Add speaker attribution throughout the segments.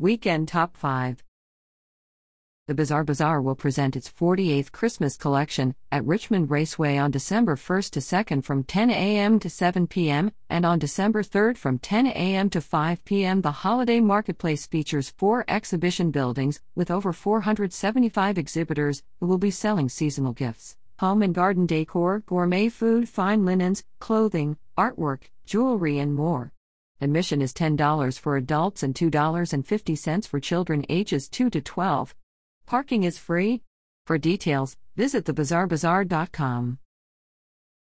Speaker 1: Weekend Top 5 The Bizarre Bazaar will present its 48th Christmas collection at Richmond Raceway on December 1st to 2nd from 10 a.m. to 7 p.m., and on December 3rd from 10 a.m. to 5 p.m. The holiday marketplace features four exhibition buildings with over 475 exhibitors who will be selling seasonal gifts, home and garden decor, gourmet food, fine linens, clothing, artwork, jewelry, and more. Admission is $10 for adults and $2.50 for children ages 2 to 12. Parking is free. For details, visit thebizarrebazaar.com.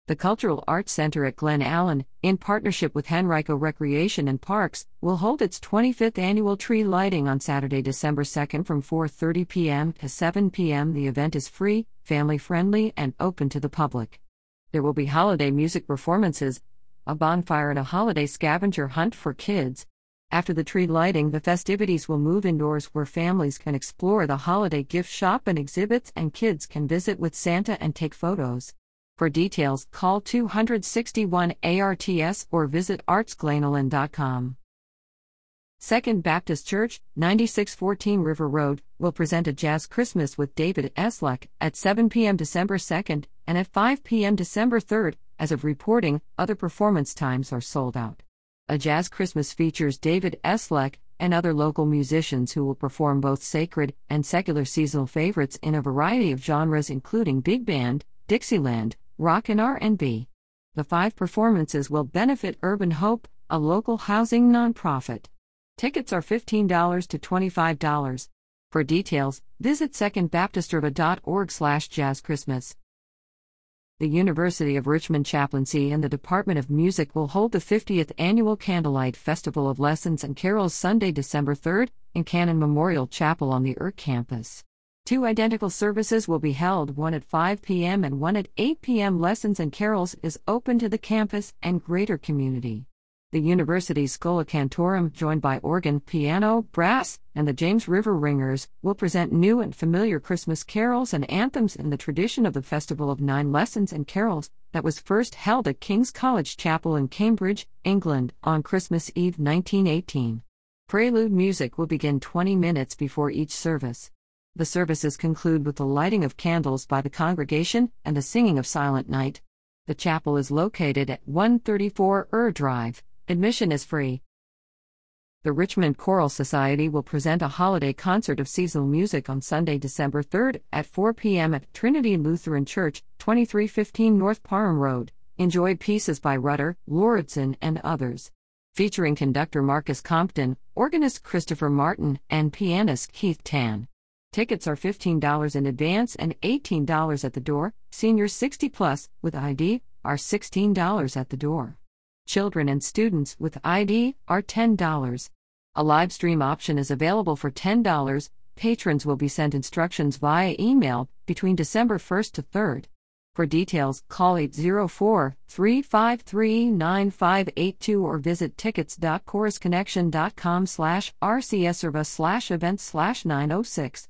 Speaker 1: The Cultural Arts Center at Glen Allen, in partnership with Henrico Recreation and Parks, will hold its 25th annual tree lighting on Saturday, December 2nd from 4:30 p.m. to 7 p.m. The event is free, family-friendly, and open to the public. There will be holiday music performances, a bonfire, and a holiday scavenger hunt for kids. After the tree lighting, the festivities will move indoors where families can explore the holiday gift shop and exhibits, and kids can visit with Santa and take photos. For details, call 261 ARTS or visit artsglenallen.com. Second Baptist Church, 9614 River Road, will present a Jazz Christmas with David Esleck at 7 p.m. December 2nd and at 5 p.m. December 3rd. As of reporting, other performance times are sold out. A Jazz Christmas features David Esleck and other local musicians who will perform both sacred and secular seasonal favorites in a variety of genres including big band, Dixieland, rock and R&B. The five performances will benefit Urban Hope, a local housing nonprofit. Tickets are $15 to $25. For details, visit secondbaptistrva.org/jazzchristmas. The University of Richmond Chaplaincy and the Department of Music will hold the 50th Annual Candlelight Festival of Lessons and Carols Sunday, December 3rd, in Cannon Memorial Chapel on the URC campus. Two identical services will be held, one at 5 p.m. and one at 8 p.m. Lessons and Carols is open to the campus and greater community. The university's Schola Cantorum, joined by organ, piano, brass, and the James River Ringers, will present new and familiar Christmas carols and anthems in the tradition of the Festival of Nine Lessons and Carols that was first held at King's College Chapel in Cambridge, England, on Christmas Eve 1918. Prelude music will begin 20 minutes before each service. The services conclude with the lighting of candles by the congregation and the singing of Silent Night. The chapel is located at 134 Ur Drive. Admission is free. The Richmond Choral Society will present a holiday concert of seasonal music on Sunday, December 3rd at 4 p.m. at Trinity Lutheran Church, 2315 North Parham Road. Enjoy pieces by Rutter, Lauridsen, and others. Featuring conductor Marcus Compton, organist Christopher Martin, and pianist Keith Tan. Tickets are $15 in advance and $18 at the door. Seniors 60 plus with ID are $16 at the door. Children and students with ID are $10. A live stream option is available for $10. Patrons will be sent instructions via email between December 1st to 3rd. For details, call 804 353 9582 or visit tickets.chorusconnection.com slash rcsservice slash events slash 906.